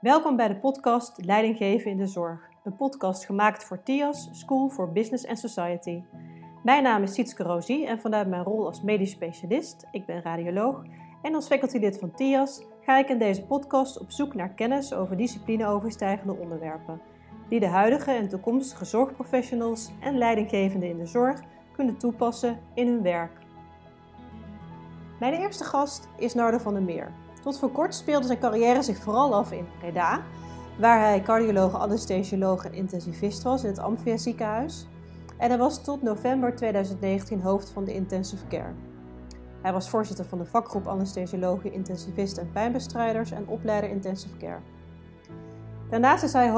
Welkom bij de podcast Leiding geven in de zorg. Een podcast gemaakt voor TIAS, School for Business and Society. Mijn naam is Sietske Rosie en vanuit mijn rol als medisch specialist, ik ben radioloog, en als facultylid van TIAS ga ik in deze podcast op zoek naar kennis over disciplineoverstijgende onderwerpen, die de huidige en toekomstige zorgprofessionals en leidinggevenden in de zorg kunnen toepassen in hun werk. Mijn eerste gast is Nardo van der Meer. Tot voor kort speelde zijn carrière zich vooral af in Breda, waar hij cardioloog, anesthesioloog en intensivist was in het Amphia ziekenhuis. En hij was tot november 2019 hoofd van de intensive care. Hij was voorzitter van de vakgroep anesthesiologen, intensivisten en pijnbestrijders en opleider intensive care. Daarnaast is hij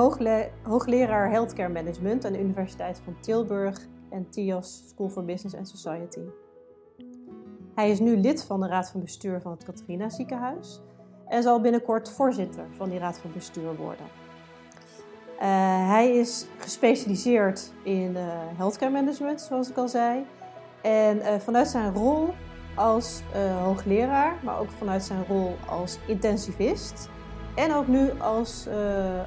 hoogleraar healthcare management aan de Universiteit van Tilburg en TIAS School for Business and Society. Hij is nu lid van de raad van bestuur van het Catharina ziekenhuis en zal binnenkort voorzitter van die raad van bestuur worden. Uh, hij is gespecialiseerd in uh, healthcare management, zoals ik al zei. En uh, vanuit zijn rol als hoogleraar, maar ook vanuit zijn rol als intensivist en ook nu als,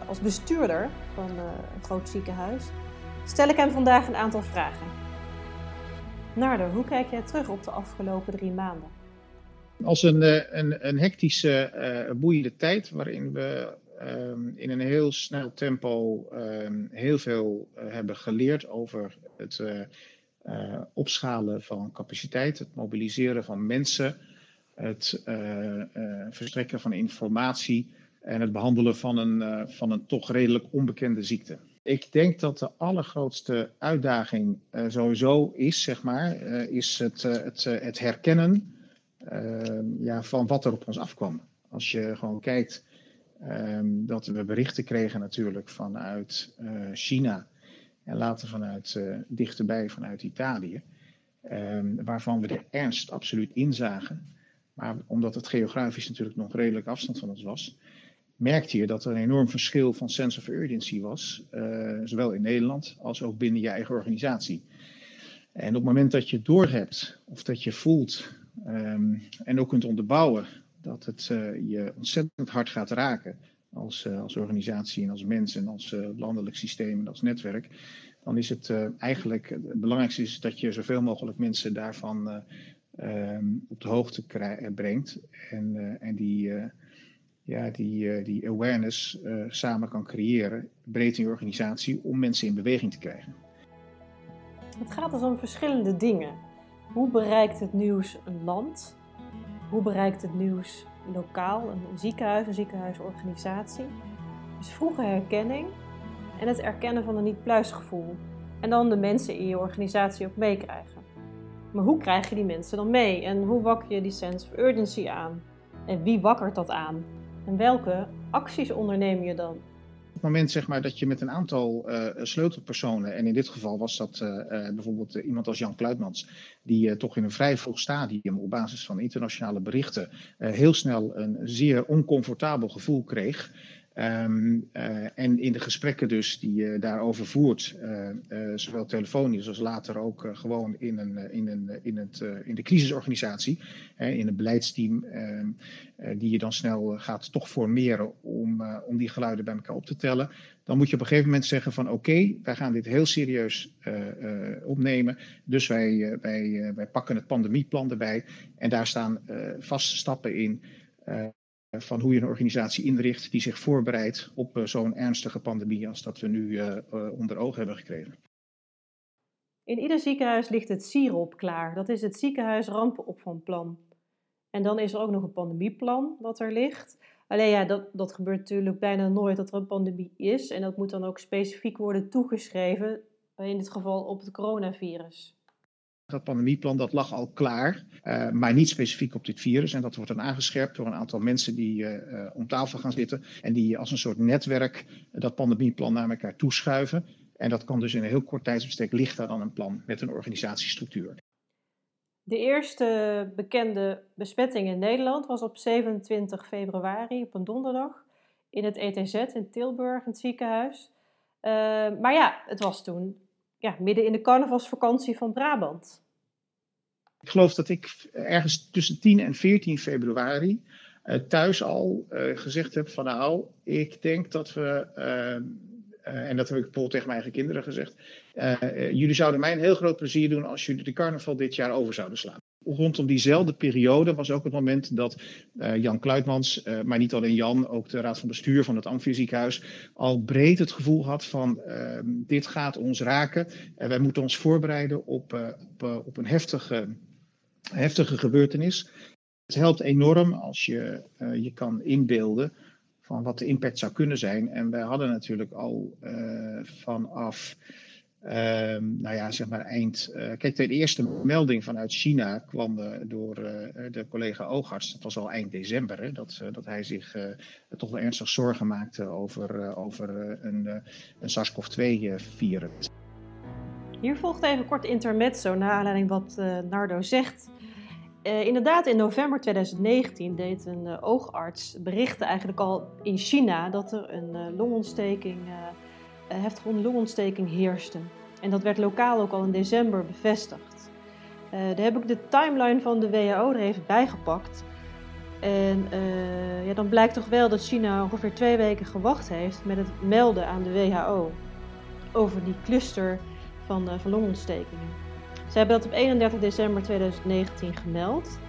als bestuurder van een groot ziekenhuis, stel ik hem vandaag een aantal vragen. Nardo, hoe kijk jij terug op de afgelopen drie maanden? Als een, eh, een, een hectische, uh, boeiende tijd waarin we um, in een heel snel tempo um, heel veel uh, hebben geleerd over het opschalen van capaciteit, het mobiliseren van mensen, het verstrekken van informatie en het behandelen van een, van een toch redelijk onbekende ziekte. Ik denk dat de allergrootste uitdaging uh, sowieso is, zeg maar, uh, is het, uh, het, het herkennen ehm, ja, van wat er op ons afkwam. Als je gewoon kijkt um, dat we berichten kregen natuurlijk vanuit China en later vanuit dichterbij vanuit Italië, um, waarvan we de ernst absoluut inzagen. Maar omdat het geografisch natuurlijk nog redelijk afstand van ons was, merkte je dat er een enorm verschil van sense of urgency was, uh, zowel in Nederland als ook binnen je eigen organisatie. En op het moment dat je doorhebt of dat je voelt um, en ook kunt onderbouwen dat het uh, je ontzettend hard gaat raken als, uh, als organisatie en als mens en als landelijk systeem en als netwerk, dan is het eigenlijk het belangrijkste is dat je zoveel mogelijk mensen daarvan um, op de hoogte brengt en, en die ja, die, eh, die awareness uh, samen kan creëren, breed in je organisatie, om mensen in beweging te krijgen. Het gaat dus om verschillende dingen. Hoe bereikt het nieuws een land? Hoe bereikt het nieuws lokaal, een ziekenhuis, een ziekenhuisorganisatie? Dus vroege herkenning en het erkennen van een niet-pluisgevoel. En dan de mensen in je organisatie ook meekrijgen. Maar hoe krijg je die mensen dan mee? En hoe wak je die sense of urgency aan? En wie wakkert dat aan? En welke acties onderneem je dan? Op het moment zeg maar, dat je met een aantal uh, sleutelpersonen, en in dit geval was dat uh, uh, bijvoorbeeld iemand als Jan Kluitmans, die toch in een vrij vroeg stadium op basis van internationale berichten heel snel een zeer oncomfortabel gevoel kreeg. Um, uh, en in de gesprekken dus die je daarover voert, uh, uh, zowel telefonisch als later ook gewoon in, een, in, een, in, het, in de crisisorganisatie, in een beleidsteam, ehm, die je dan snel gaat toch formeren om, om die geluiden bij elkaar op te tellen. Dan moet je op een gegeven moment zeggen van oké, wij gaan dit heel serieus opnemen. Dus wij, wij pakken het pandemieplan erbij en daar staan vaste stappen in van hoe je een organisatie inricht die zich voorbereidt op uh, zo'n ernstige pandemie als dat we nu uh, onder ogen hebben gekregen. In ieder ziekenhuis ligt het SIROP klaar. Dat is het ziekenhuis rampenopvangplan. En dan is er ook nog een pandemieplan wat er ligt. Alleen ja, dat, dat gebeurt natuurlijk bijna nooit dat er een pandemie is. En dat moet dan ook specifiek worden toegeschreven, in dit geval op het coronavirus. Dat pandemieplan dat lag al klaar, uh, maar niet specifiek op dit virus. En dat wordt dan aangescherpt door een aantal mensen die uh, om tafel gaan zitten en die als een soort netwerk dat pandemieplan naar elkaar toeschuiven. En dat kan dus in een heel kort tijdsbestek lichter dan een plan met een organisatiestructuur. De eerste bekende besmetting in Nederland was op 27 februari, op een donderdag, in het ETZ in Tilburg, het ziekenhuis. Maar ja, het was toen ja, midden in de carnavalsvakantie van Brabant. Ik geloof dat ik ergens tussen 10 en 14 februari thuis al gezegd heb van nou, ik denk dat we, en dat heb ik bijvoorbeeld tegen mijn eigen kinderen gezegd, jullie zouden mij een heel groot plezier doen als jullie de carnaval dit jaar over zouden slaan rondom diezelfde periode was ook het moment dat uh, Jan Kluitmans, uh, maar niet alleen Jan, ook de raad van bestuur van het Amfieziekenhuis, al breed het gevoel had van uh, dit gaat ons raken en wij moeten ons voorbereiden op, eh, op, op, een heftige, heftige gebeurtenis. Het helpt enorm als je je kan inbeelden van wat de impact zou kunnen zijn. En wij hadden natuurlijk al vanaf Ehm, nou ja, zeg maar eind. Uh, kijk, de eerste melding vanuit China kwam uh, door uh, de collega oogarts. Het was al eind december, hè, dat, dat hij zich toch wel ernstig zorgen maakte over, over een, een SARS-CoV-2-virus. Hier volgt even kort intermezzo naar aanleiding wat Nardo zegt. inderdaad, in november 2019 deed een oogarts berichten eigenlijk al in China dat er een longontsteking eh, heftige longontsteking heerste. En dat werd lokaal ook al in december bevestigd. Uh, daar heb ik de timeline van de WHO er even bijgepakt. En uh, ja, dan blijkt toch wel dat China ongeveer twee weken gewacht heeft met het melden aan de WHO over die cluster van, uh, van longontstekingen. Ze hebben dat op 31 december 2019 gemeld.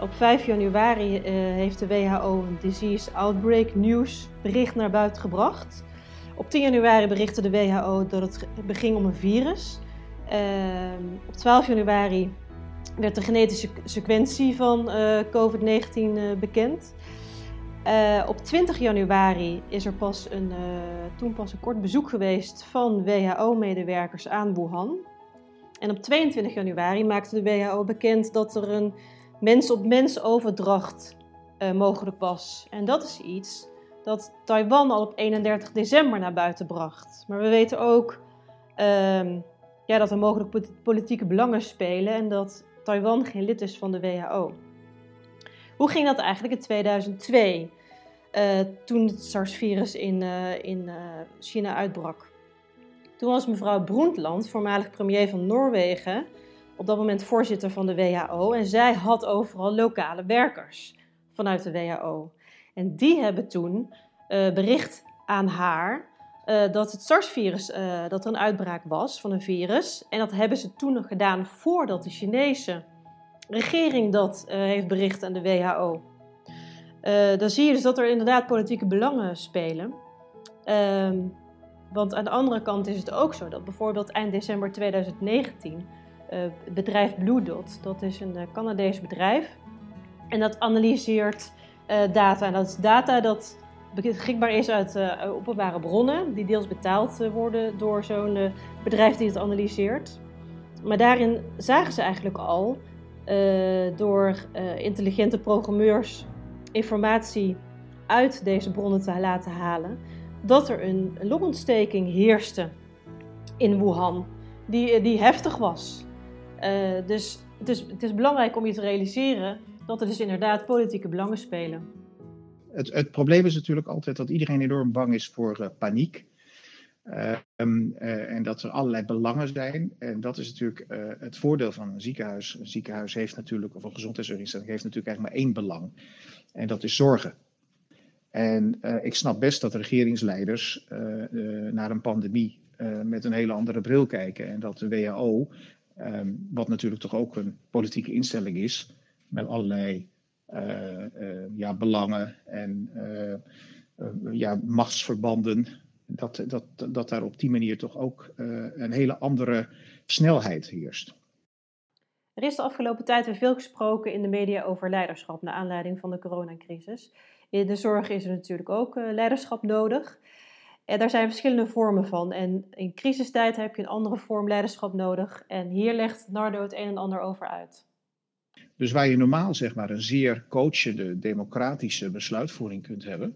Op 5 januari heeft de WHO een Disease Outbreak News bericht naar buiten gebracht. Op 10 januari berichtte de WHO dat het beging om een virus. Ehm, op 12 januari werd de genetische sequentie van uh, COVID-19 uh, bekend. Uh, op 20 januari is er pas een, toen pas een kort bezoek geweest van WHO-medewerkers aan Wuhan. En op 22 januari maakte de WHO bekend dat er een mens-op-mens overdracht mogelijk was. En dat is iets dat Taiwan al op 31 december naar buiten bracht. Maar we weten ook um, ja, dat er mogelijk politieke belangen spelen en dat Taiwan geen lid is van de WHO. Hoe ging dat eigenlijk in 2002, uh, eh, toen het SARS-virus in, uh, in uh, China uitbrak? Toen was mevrouw Brundtland, voormalig premier van Noorwegen, op dat moment voorzitter van de WHO. En zij had overal lokale werkers vanuit de WHO. En die hebben toen uh, bericht aan haar uh, dat het SARS-virus, uh, dat er een uitbraak was van een virus. En dat hebben ze toen nog gedaan voordat de Chinese regering dat heeft bericht aan de WHO. dan zie je dus dat er inderdaad politieke belangen spelen. Ehm, want aan de andere kant is het ook zo dat bijvoorbeeld eind december 2019 het bedrijf Blue Dot, dat is een Canadees bedrijf, en dat analyseert data. En dat is data dat beschikbaar is uit uh, openbare bronnen, die deels betaald uh, worden door zo'n bedrijf die het analyseert. Maar daarin zagen ze eigenlijk al door intelligente programmeurs informatie uit deze bronnen te laten halen, dat er een longontsteking heerste in Wuhan, die, die heftig was. dus het is, het is belangrijk om je te realiseren dat er dus inderdaad politieke belangen spelen. Het, het probleem is natuurlijk altijd dat iedereen enorm bang is voor uh, paniek. Uh, uh, en dat er allerlei belangen zijn. En dat is natuurlijk het voordeel van een ziekenhuis. Een ziekenhuis heeft natuurlijk, of een gezondheidszorginstelling heeft natuurlijk eigenlijk maar één belang. En dat is zorgen. En ik snap best dat regeringsleiders naar een pandemie met een hele andere bril kijken. En dat de WHO, um, wat natuurlijk toch ook een politieke instelling is, met allerlei uh, uh, ja, belangen en uh, ja, machtsverbanden. Dat, dat, dat daar op die manier toch ook een hele andere snelheid heerst. Er is de afgelopen tijd weer veel gesproken in de media over leiderschap naar aanleiding van de coronacrisis. In de zorg is er natuurlijk ook leiderschap nodig. En daar zijn verschillende vormen van. En in crisistijd heb je een andere vorm leiderschap nodig. En hier legt Nardo het een en ander over uit. Dus waar je normaal zeg maar een zeer coachende, democratische besluitvoering kunt hebben,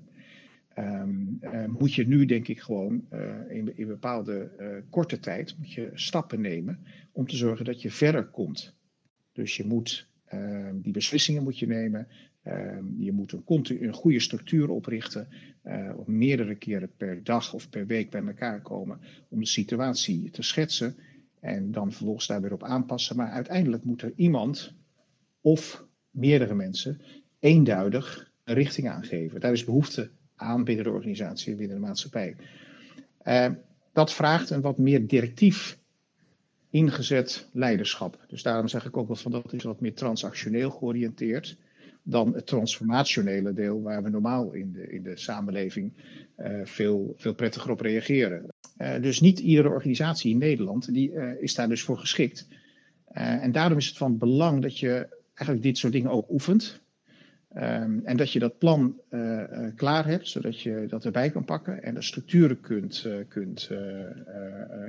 um, uh, moet je nu denk ik gewoon uh, in, in, bepaalde uh, korte tijd moet je stappen nemen om te zorgen dat je verder komt. Dus je moet ehm, die beslissingen moet je nemen. Ehm, je moet een, goede structuur oprichten, op meerdere keren per dag of per week bij elkaar komen om de situatie te schetsen en dan vervolgens daar weer op aanpassen. Maar uiteindelijk moet er iemand of meerdere mensen eenduidig een richting aangeven. Daar is behoefte aan binnen de organisatie en binnen de maatschappij. Uh, dat vraagt een wat meer directief ingezet leiderschap. Dus daarom zeg ik ook wel van dat is wat meer transactioneel georiënteerd dan het transformationele deel waar we normaal in de, in de samenleving uh, veel, veel prettiger op reageren. Uh, dus niet iedere organisatie in Nederland die, is daar dus voor geschikt. en daarom is het van belang dat je eigenlijk dit soort dingen ook oefent. Um, en dat je dat plan uh, uh, klaar hebt, zodat je dat erbij kan pakken en de structuren kunt, uh, kunt,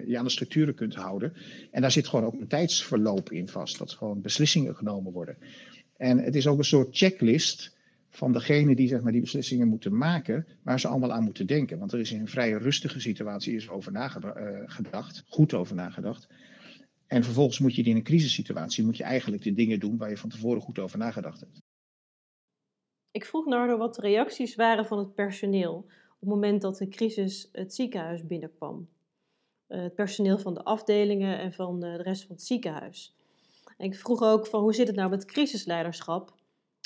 je aan de structuren kunt houden. En daar zit gewoon ook een tijdsverloop in vast, dat gewoon beslissingen genomen worden. En het is ook een soort checklist van degene die zeg maar, die beslissingen moeten maken, waar ze allemaal aan moeten denken. Want er is in een vrij rustige situatie is over nagedacht, goed over nagedacht. En vervolgens moet je in een crisissituatie moet je eigenlijk de dingen doen waar je van tevoren goed over nagedacht hebt. Ik vroeg Nardo wat de reacties waren van het personeel op het moment dat de crisis het ziekenhuis binnenkwam. Uh, het personeel van de afdelingen en van uh, de rest van het ziekenhuis. En ik vroeg ook van hoe zit het nou met crisisleiderschap?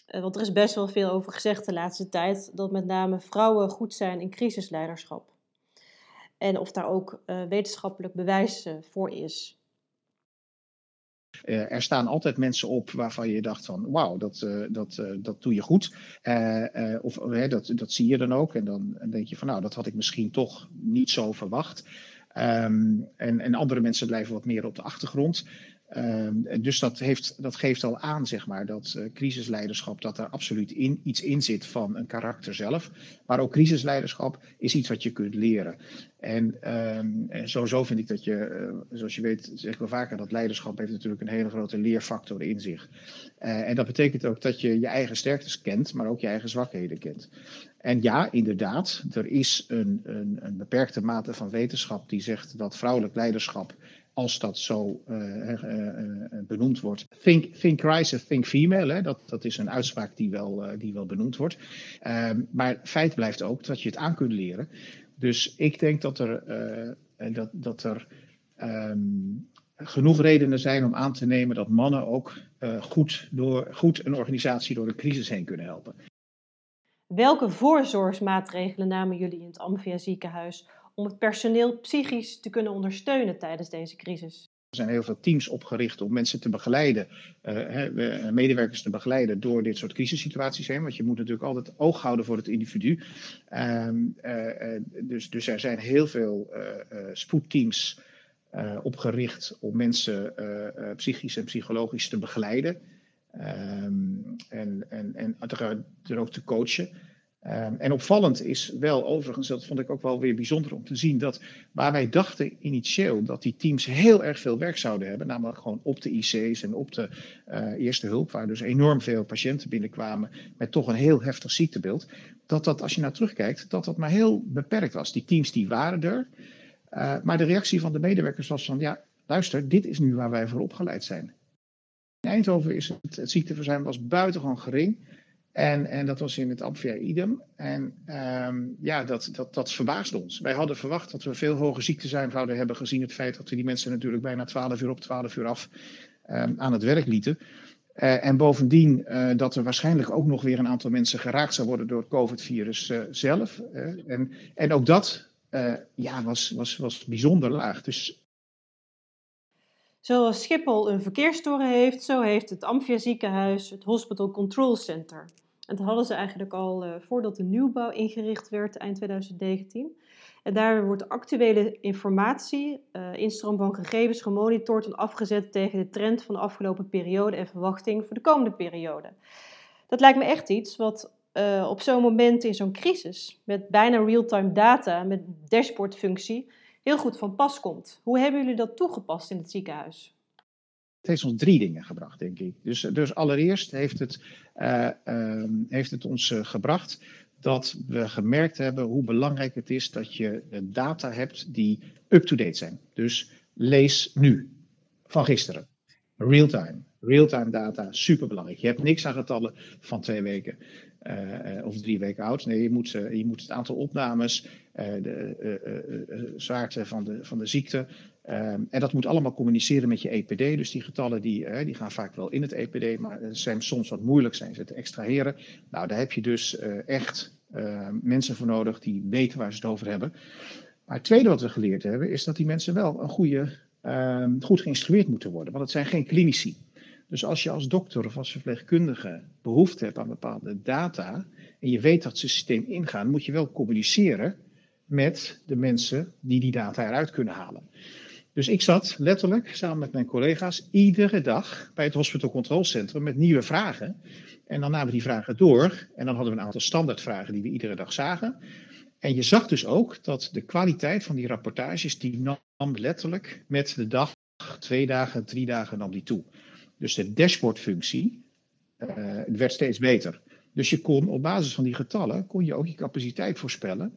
Uh, want er is best wel veel over gezegd de laatste tijd dat met name vrouwen goed zijn in crisisleiderschap. En of daar ook wetenschappelijk bewijs voor is. Uh, er staan altijd mensen op waarvan je dacht van wauw, dat, uh, dat, uh, dat doe je goed. of dat, dat zie je dan ook. En dan denk je van nou, dat had ik misschien toch niet zo verwacht. Um, en, en andere mensen blijven wat meer op de achtergrond. Um, dus dat, heeft, dat geeft al aan, zeg maar, dat uh, crisisleiderschap, dat daar absoluut in, iets in zit van een karakter zelf. Maar ook crisisleiderschap is iets wat je kunt leren. En, um, en sowieso vind ik dat je, uh, zoals je weet, zeg ik wel vaker, dat leiderschap heeft natuurlijk een hele grote leerfactor in zich. Uh, en dat betekent ook dat je je eigen sterktes kent, maar ook je eigen zwakheden kent. En ja, inderdaad, er is een, een, een beperkte mate van wetenschap die zegt dat vrouwelijk leiderschap als dat zo uh, uh, benoemd wordt. Think, think crisis, think female. Hè? Dat, dat is een uitspraak die wel, die wel benoemd wordt. Um, maar feit blijft ook dat je het aan kunt leren. Dus ik denk dat er, dat, dat er um, genoeg redenen zijn om aan te nemen dat mannen ook goed, door, goed een organisatie door de crisis heen kunnen helpen. Welke voorzorgsmaatregelen namen jullie in het Amphia ziekenhuis om het personeel psychisch te kunnen ondersteunen tijdens deze crisis? Er zijn heel veel teams opgericht om mensen te begeleiden, uh, medewerkers te begeleiden door dit soort crisissituaties heen. Want je moet natuurlijk altijd oog houden voor het individu. Um, uh, dus, dus er zijn heel veel spoedteams opgericht om mensen psychisch en psychologisch te begeleiden. En, en, en er ook te coachen. Um, en opvallend is wel overigens, dat vond ik ook wel weer bijzonder om te zien, dat waar wij dachten initieel dat die teams heel erg veel werk zouden hebben, namelijk gewoon op de IC's en op de uh, eerste hulp, waar dus enorm veel patiënten binnenkwamen met toch een heel heftig ziektebeeld, dat dat als je nou terugkijkt, dat dat maar heel beperkt was. Die teams die waren er, uh, maar de reactie van de medewerkers was van, ja, luister, dit is nu waar wij voor opgeleid zijn. In Eindhoven is het, het ziekteverzuim was buitengewoon gering. En, en dat was in het Amphia idem. En um, ja, dat, dat, dat verbaasde ons. Wij hadden verwacht dat we veel hoger ziekte zijn zouden hebben, gezien het feit dat we die mensen natuurlijk bijna 12 uur op, 12 uur af um, aan het werk lieten. Uh, en bovendien uh, dat er waarschijnlijk ook nog weer een aantal mensen geraakt zou worden door het COVID-virus uh, zelf. en, en ook dat ja, was, was, was bijzonder laag. Dus Zoals Schiphol een verkeerstoren heeft, zo heeft het Amphia ziekenhuis het Hospital Control Center. Dat hadden ze eigenlijk al uh, voordat de nieuwbouw ingericht werd eind 2019. En daar wordt actuele informatie, uh, instroom van gegevens gemonitord en afgezet tegen de trend van de afgelopen periode en verwachting voor de komende periode. Dat lijkt me echt iets wat uh, op zo'n moment in zo'n crisis, met bijna real-time data, met dashboardfunctie, heel goed van pas komt. Hoe hebben jullie dat toegepast in het ziekenhuis? Het heeft ons drie dingen gebracht, denk ik. Dus, dus allereerst heeft het, uh, uh, heeft het ons uh, gebracht dat we gemerkt hebben hoe belangrijk het is dat je data hebt die up-to-date zijn. Dus lees nu, van gisteren, real-time. Real-time data, superbelangrijk. Je hebt niks aan getallen van twee weken uh, of drie weken oud. Nee, je moet, je moet het aantal opnames, de zwaarte van de, van de ziekte, Ehm, en dat moet allemaal communiceren met je EPD. Dus die getallen die, die gaan vaak wel in het EPD, maar zijn soms wat moeilijk zijn ze te extraheren. Nou, daar heb je dus echt mensen voor nodig die weten waar ze het over hebben. Maar het tweede wat we geleerd hebben, is dat die mensen wel een goede, ehm, goed geïnstrueerd moeten worden. Want het zijn geen klinici. Dus als je als dokter of als verpleegkundige behoefte hebt aan bepaalde data en je weet dat ze systeem ingaan, moet je wel communiceren met de mensen die die data eruit kunnen halen. Dus ik zat letterlijk samen met mijn collega's iedere dag bij het Hospital Control Centrum met nieuwe vragen. En dan namen we die vragen door en dan hadden we een aantal standaardvragen die we iedere dag zagen. En je zag dus ook dat de kwaliteit van die rapportages, die nam letterlijk met de dag, twee dagen, drie dagen nam die toe. Dus de dashboardfunctie uh, werd steeds beter. Dus je kon op basis van die getallen, kon je ook je capaciteit voorspellen.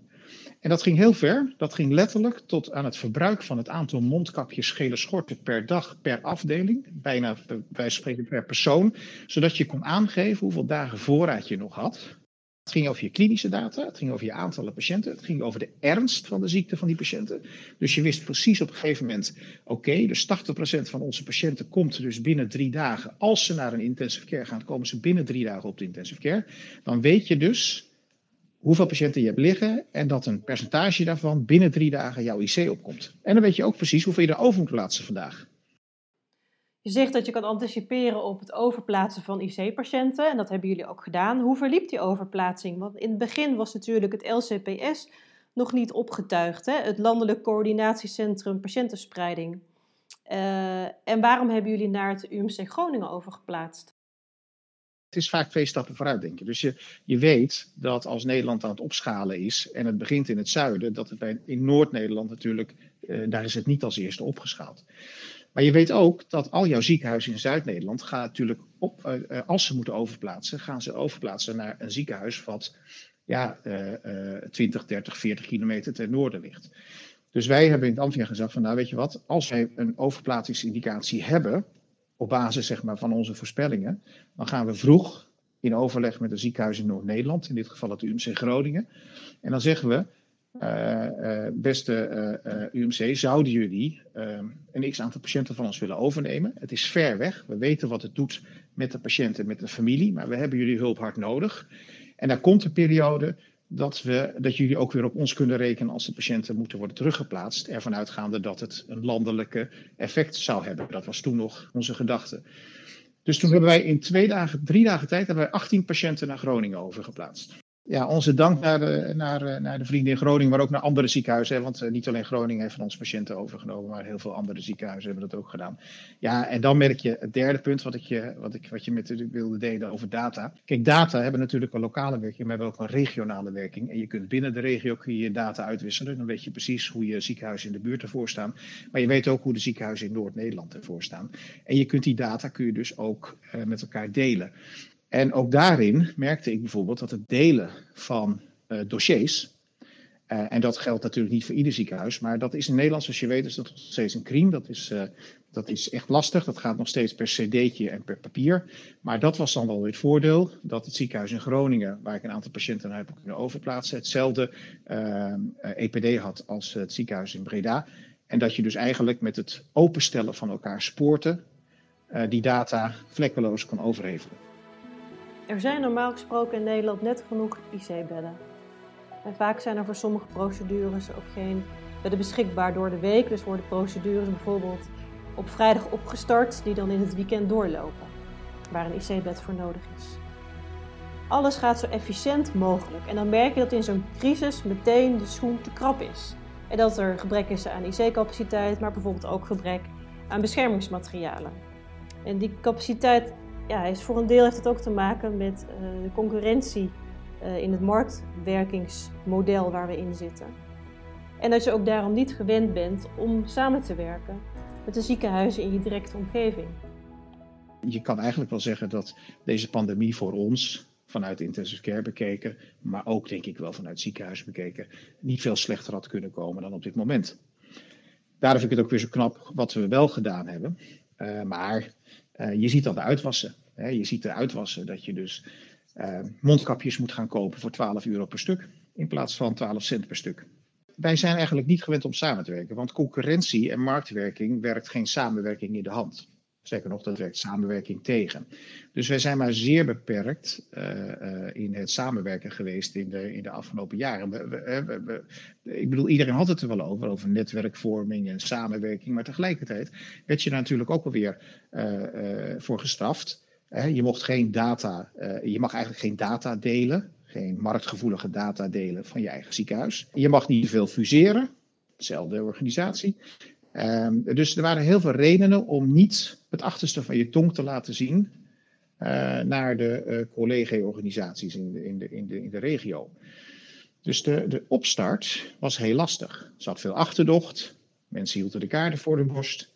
En dat ging heel ver. Dat ging letterlijk tot aan het verbruik van het aantal mondkapjes gele schorten per dag per afdeling. Bijna bij spreken per persoon. Zodat je kon aangeven hoeveel dagen voorraad je nog had. Het ging over je klinische data, het ging over je aantallen patiënten, het ging over de ernst van de ziekte van die patiënten. Dus je wist precies op een gegeven moment, oké, dus 80% van onze patiënten komt dus binnen drie dagen. Als ze naar een intensive care gaan, komen ze binnen drie dagen op de intensive care. Dan weet je dus hoeveel patiënten je hebt liggen en dat een percentage daarvan binnen drie dagen jouw IC opkomt. En dan weet je ook precies hoeveel je erover moet plaatsen vandaag. Je zegt dat je kan anticiperen op het overplaatsen van IC-patiënten en dat hebben jullie ook gedaan. Hoe verliep die overplaatsing? Want in het begin was natuurlijk het LCPS nog niet opgetuigd, hè? het Landelijk Coördinatiecentrum Patiëntenspreiding. Uh, en waarom hebben jullie naar het UMC Groningen overgeplaatst? Het is vaak twee stappen vooruit denken. Dus je, je weet dat als Nederland aan het opschalen is en het begint in het zuiden, dat het bij, in Noord-Nederland natuurlijk, uh, daar is het niet als eerste opgeschaald. Maar je weet ook dat al jouw ziekenhuizen in Zuid-Nederland gaan natuurlijk op, uh, als ze moeten overplaatsen, gaan ze overplaatsen naar een ziekenhuis wat ja, uh, 20, 30, 40 kilometer ten noorden ligt. Dus wij hebben in het Amvia gezegd van nou weet je wat, als wij een overplaatsingsindicatie hebben, op basis zeg maar, van onze voorspellingen, dan gaan we vroeg in overleg met een ziekenhuis in Noord-Nederland, in dit geval het UMC Groningen. En dan zeggen we, uh, beste uh, UMC, zouden jullie een x aantal patiënten van ons willen overnemen? Het is ver weg. We weten wat het doet met de patiënt en met de familie, maar we hebben jullie hulp hard nodig. En daar komt een periode dat, we, dat jullie ook weer op ons kunnen rekenen als de patiënten moeten worden teruggeplaatst. Ervan uitgaande dat het een landelijke effect zou hebben. Dat was toen nog onze gedachte. Dus toen hebben wij in twee dagen, drie dagen tijd, hebben wij 18 patiënten naar Groningen overgeplaatst ja, onze dank naar de, naar, eh, naar de vrienden in Groningen, maar ook naar andere ziekenhuizen. Want eh, niet alleen Groningen heeft van ons patiënten overgenomen, maar heel veel andere ziekenhuizen hebben dat ook gedaan. Ja, en dan merk je het derde punt wat, ik je, wat, ik, wat je met wilde delen over data. Kijk, data hebben natuurlijk een lokale werking, maar hebben ook een regionale werking. En je kunt binnen de regio kun je, data uitwisselen. Dan weet je precies hoe je ziekenhuizen in de buurt ervoor staan. Maar je weet ook hoe de ziekenhuizen in Noord-Nederland ervoor staan. En je kunt die data kun je dus ook met elkaar delen. En ook daarin merkte ik bijvoorbeeld dat het delen van uh, dossiers, uh, en dat geldt natuurlijk niet voor ieder ziekenhuis, maar dat is in Nederland, zoals je weet, is dat nog steeds een crime. Dat is, uh, dat is echt lastig. Dat gaat nog steeds per cd'tje en per papier. Maar dat was dan wel weer het voordeel dat het ziekenhuis in Groningen, waar ik een aantal patiënten heb kunnen overplaatsen, hetzelfde EPD had als het ziekenhuis in Breda. En dat je dus eigenlijk met het openstellen van elkaar poorten die data vlekkeloos kan overhevelen. Er zijn normaal gesproken in Nederland net genoeg IC-bedden. En vaak zijn er voor sommige procedures ook geen bedden beschikbaar door de week. Dus worden procedures bijvoorbeeld op vrijdag opgestart, die dan in het weekend doorlopen, waar een IC-bed voor nodig is. Alles gaat zo efficiënt mogelijk. En dan merk je dat in zo'n crisis meteen de schoen te krap is. En dat er gebrek is aan IC-capaciteit, maar bijvoorbeeld ook gebrek aan beschermingsmaterialen. En die capaciteit ja, is voor een deel heeft het ook te maken met uh, de concurrentie uh, in het marktwerkingsmodel waar we in zitten. En dat je ook daarom niet gewend bent om samen te werken met de ziekenhuizen in je directe omgeving. Je kan eigenlijk wel zeggen dat deze pandemie voor ons, vanuit intensive care bekeken, maar ook denk ik wel vanuit ziekenhuizen bekeken, niet veel slechter had kunnen komen dan op dit moment. Daarom vind ik het ook weer zo knap wat we wel gedaan hebben. Uh, maar je ziet dat de uitwassen. Hè? Je ziet de uitwassen dat je dus uh, mondkapjes moet gaan kopen voor 12 euro per stuk in plaats van 12 cent per stuk. wij zijn eigenlijk niet gewend om samen te werken, want concurrentie en marktwerking werkt geen samenwerking in de hand. Zeker nog, dat werkt samenwerking tegen. Dus wij zijn maar zeer beperkt uh, in het samenwerken geweest in de, in de afgelopen jaren. We, we, we, ik bedoel, iedereen had het er wel over, over netwerkvorming en samenwerking. Maar tegelijkertijd werd je daar natuurlijk ook alweer uh, voor gestraft. je mocht geen data, je mag eigenlijk geen data delen, geen marktgevoelige data delen van je eigen ziekenhuis. Je mag niet veel fuseren, dezelfde organisatie. Um, dus er waren heel veel redenen om niet het achterste van je tong te laten zien uh, naar de uh, collega-organisaties in de, in, de, in, de, in de regio. Dus de, de opstart was heel lastig. Er zat veel achterdocht, mensen hielden de kaarten voor de borst.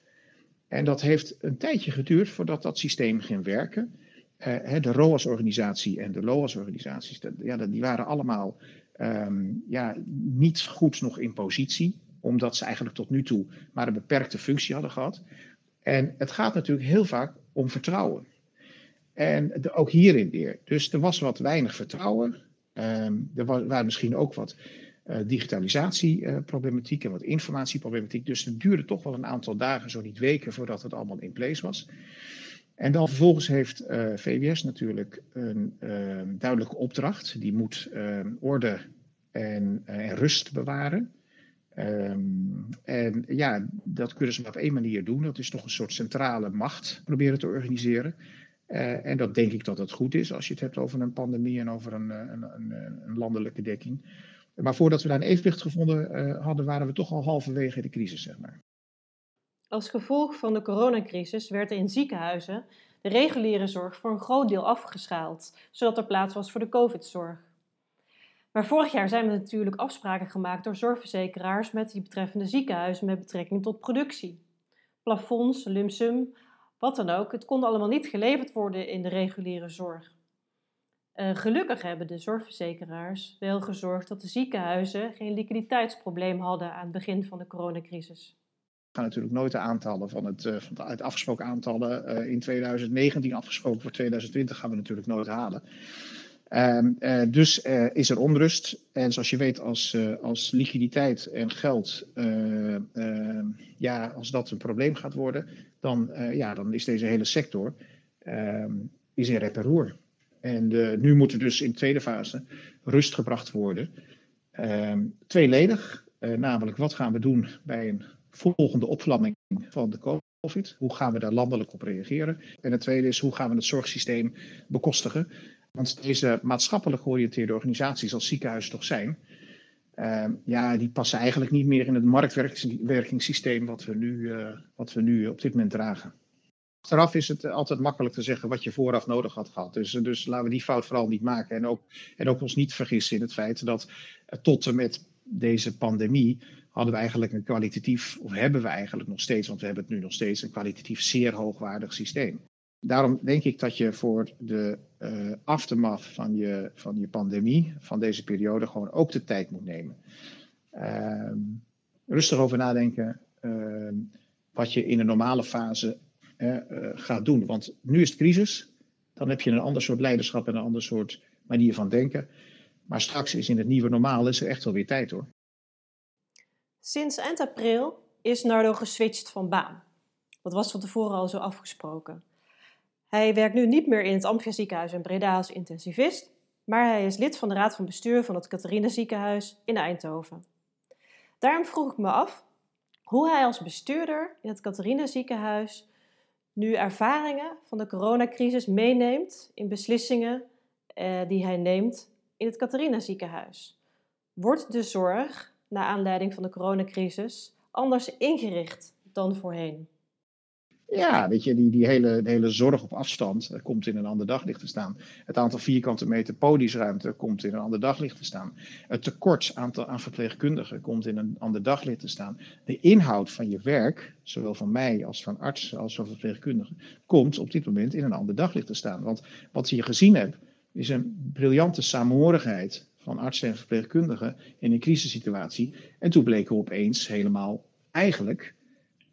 En dat heeft een tijdje geduurd voordat dat systeem ging werken. Uh, de ROAS-organisatie en de LOAS-organisaties, ja, die waren allemaal um, ja, niet goed nog in positie omdat ze eigenlijk tot nu toe maar een beperkte functie hadden gehad. En het gaat natuurlijk heel vaak om vertrouwen. En ook hierin weer. Dus er was wat weinig vertrouwen. Um, er waren misschien ook wat uh, digitalisatieproblematiek en wat informatieproblematiek. Dus het duurde toch wel een aantal dagen, zo niet weken, voordat het allemaal in place was. En dan vervolgens heeft uh, eh, VWS natuurlijk een ehm, duidelijke opdracht. Die moet ehm, orde en, en rust bewaren. Um, en ja, dat kunnen ze maar op één manier doen. Dat is toch een soort centrale macht proberen te organiseren. Uh, en dat denk ik dat het goed is als je het hebt over een pandemie en over een, een, een, een landelijke dekking. Maar voordat we daar een evenwicht gevonden uh, hadden, waren we toch al halverwege de crisis, zeg maar. Als gevolg van de coronacrisis werd er in ziekenhuizen de reguliere zorg voor een groot deel afgeschaald, zodat er plaats was voor de COVID-zorg. Maar vorig jaar zijn er natuurlijk afspraken gemaakt door zorgverzekeraars met die betreffende ziekenhuizen met betrekking tot productie. Plafonds, lumsum, wat dan ook. Het kon allemaal niet geleverd worden in de reguliere zorg. Uh, gelukkig hebben de zorgverzekeraars wel gezorgd dat de ziekenhuizen geen liquiditeitsprobleem hadden aan het begin van de coronacrisis. We gaan natuurlijk nooit de aantallen van het, uh, van afgesproken aantallen uh, in 2019 afgesproken voor 2020 gaan we natuurlijk nooit halen. Um, uh, dus uh, is er onrust. En zoals je weet, als, uh, als liquiditeit en geld, ehm, ja, als dat een probleem gaat worden, dan, ja, dan is deze hele sector ehm, is in rep en roer. En nu moet er dus in de tweede fase rust gebracht worden. tweeledig, namelijk wat gaan we doen bij een volgende opvlamming van de COVID? Hoe gaan we daar landelijk op reageren? En het tweede is, hoe gaan we het zorgsysteem bekostigen? Want deze maatschappelijk georiënteerde organisaties als ziekenhuizen toch zijn, uh, ja, die passen eigenlijk niet meer in het marktwerkingssysteem wat we nu, uh, wat we nu op dit moment dragen. Achteraf is het altijd makkelijk te zeggen wat je vooraf nodig had gehad. Dus, dus laten we die fout vooral niet maken. En ook, en ook ons niet vergissen in het feit dat uh, tot en met deze pandemie hadden we eigenlijk een kwalitatief, of hebben we eigenlijk nog steeds, want we hebben het nu nog steeds, een kwalitatief zeer hoogwaardig systeem daarom denk ik dat je voor de uh, aftermath van je, van je pandemie, van deze periode, gewoon ook de tijd moet nemen. Uh, rustig over nadenken uh, wat je in een normale fase uh, gaat doen. Want nu is het crisis, dan heb je een ander soort leiderschap en een ander soort manier van denken. Maar straks is in het nieuwe normaal is er echt wel weer tijd hoor. Sinds eind april is Nardo geswitcht van baan. Dat was van tevoren al zo afgesproken. Hij werkt nu niet meer in het Amphia ziekenhuis in Breda als intensivist, maar hij is lid van de raad van bestuur van het Catharina ziekenhuis in Eindhoven. Daarom vroeg ik me af hoe hij als bestuurder in het Catharina ziekenhuis nu ervaringen van de coronacrisis meeneemt in beslissingen eh, die hij neemt in het Catharina ziekenhuis. Wordt de zorg, naar aanleiding van de coronacrisis, anders ingericht dan voorheen? Ja, weet je, die, die hele, hele zorg op afstand uh, komt in een ander daglicht te staan. Het aantal vierkante meter podiumruimte komt in een ander daglicht te staan. Het tekort aantal aan verpleegkundigen komt in een ander daglicht te staan. De inhoud van je werk, zowel van mij als van artsen als van verpleegkundigen, komt op dit moment in een ander daglicht te staan. Want wat je gezien hebt, is een briljante samenhorigheid van artsen en verpleegkundigen in een crisissituatie. En toen bleken we opeens helemaal eigenlijk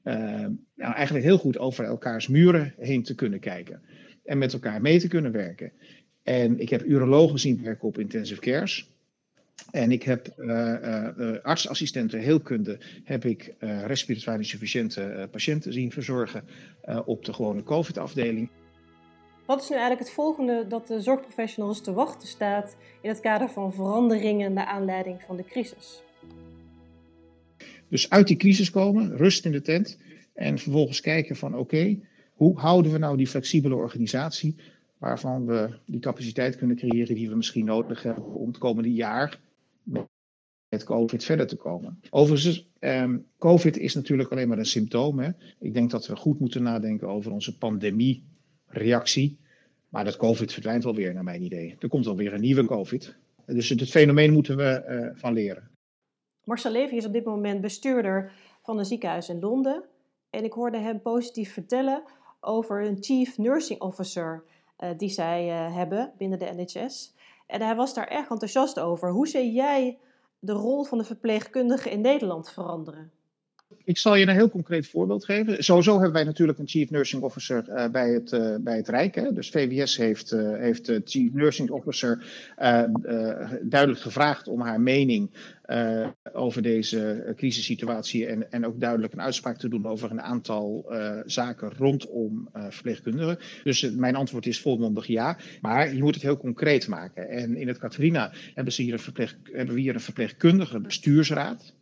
nou, eigenlijk heel goed over elkaars muren heen te kunnen kijken. En met elkaar mee te kunnen werken. En ik heb urologen zien werken op intensive cares. En ik heb uh, artsassistenten heelkunde, heb ik respiratoire insufficiënte patiënten zien verzorgen op de gewone COVID-afdeling. Wat is nu eigenlijk het volgende dat de zorgprofessionals te wachten staat in het kader van veranderingen naar aanleiding van de crisis? Dus uit die crisis komen, rust in de tent en vervolgens kijken van oké, hoe houden we nou die flexibele organisatie waarvan we die capaciteit kunnen creëren die we misschien nodig hebben om het komende jaar met COVID verder te komen. Overigens, eh, COVID is natuurlijk alleen maar een symptoom. Hè. Ik denk dat we goed moeten nadenken over onze pandemie-reactie. Maar dat COVID verdwijnt alweer, naar mijn idee. Er komt alweer een nieuwe COVID. Dus het fenomeen moeten we uh, van leren. Marcel Levy is op dit moment bestuurder van een ziekenhuis in Londen. En ik hoorde hem positief vertellen over een Chief Nursing Officer uh, die zij uh, hebben binnen de NHS. En hij was daar erg enthousiast over. Hoe zie jij de rol van de verpleegkundige in Nederland veranderen? Ik zal je een heel concreet voorbeeld geven. Sowieso hebben wij natuurlijk een Chief Nursing Officer uh, bij, het, uh, bij het Rijk. Hè. Dus VWS heeft, uh, heeft de Chief Nursing Officer duidelijk gevraagd om haar mening over deze crisissituatie. En, en ook duidelijk een uitspraak te doen over een aantal zaken rondom verpleegkundigen. Dus mijn antwoord is volmondig ja. Maar je moet het heel concreet maken. En in het Catharina hebben, ze hier een verpleeg, hebben we hier een verpleegkundige bestuursraad.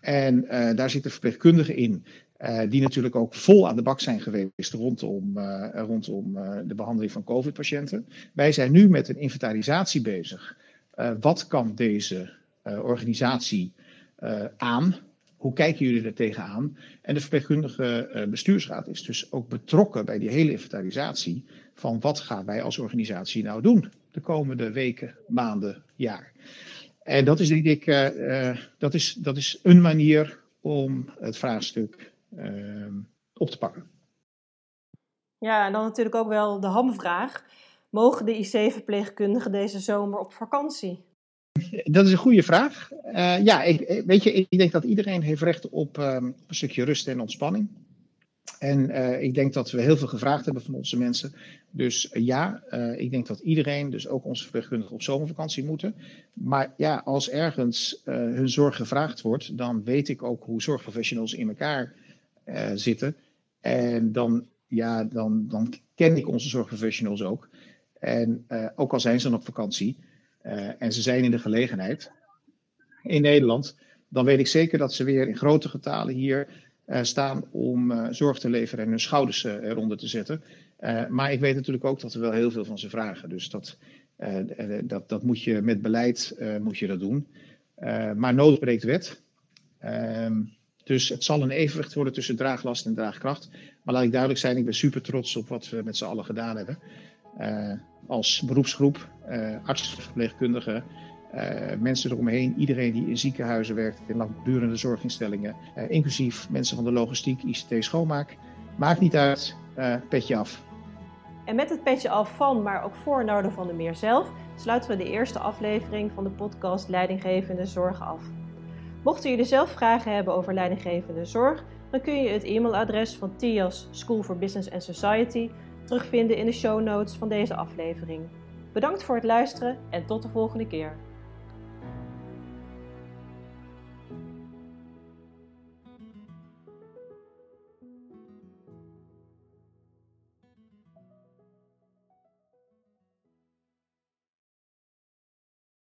En uh, daar zitten verpleegkundigen in, uh, die natuurlijk ook vol aan de bak zijn geweest rondom, uh, rondom de behandeling van COVID-patiënten. Wij zijn nu met een inventarisatie bezig. wat kan deze organisatie aan? Hoe kijken jullie er tegenaan? En de verpleegkundige bestuursraad is dus ook betrokken bij die hele inventarisatie van wat gaan wij als organisatie nou doen de komende weken, maanden, jaar. En dat is denk ik, uh, dat, is, dat is een manier om het vraagstuk uh, op te pakken. Ja, en dan natuurlijk ook wel de hamvraag. Mogen de IC-verpleegkundigen deze zomer op vakantie? Dat is een goede vraag. Uh, ja, ik, weet je, ik denk dat iedereen heeft recht op um, een stukje rust en ontspanning. En uh, ik denk dat we heel veel gevraagd hebben van onze mensen. Dus uh, ja, uh, ik denk dat iedereen, dus ook onze verpleegkundigen, op zomervakantie moeten. Maar ja, als ergens hun zorg gevraagd wordt, dan weet ik ook hoe zorgprofessionals in elkaar zitten. En dan, ja, dan, dan ken ik onze zorgprofessionals ook. En ook al zijn ze dan op vakantie en ze zijn in de gelegenheid in Nederland, dan weet ik zeker dat ze weer in grote getalen hier staan om uh, zorg te leveren en hun schouders uh, eronder te zetten. maar ik weet natuurlijk ook dat er wel heel veel van ze vragen. Dus dat, dat, dat moet je met beleid moet je dat doen. maar nood breekt wet. Ehm, dus het zal een evenwicht worden tussen draaglast en draagkracht. Maar laat ik duidelijk zijn, ik ben super trots op wat we met z'n allen gedaan hebben. als beroepsgroep, artsen, verpleegkundigen, uh, mensen eromheen, iedereen die in ziekenhuizen werkt, in langdurende zorginstellingen, uh, inclusief mensen van de logistiek, ICT, schoonmaak. Maakt niet uit, uh, petje af. En met het petje af van, maar ook voor Noorden van de Meer zelf, sluiten we de eerste aflevering van de podcast Leidinggevende Zorg af. Mochten jullie zelf vragen hebben over leidinggevende zorg, dan kun je het e-mailadres van TIAS School for Business and Society terugvinden in de show notes van deze aflevering. Bedankt voor het luisteren en tot de volgende keer.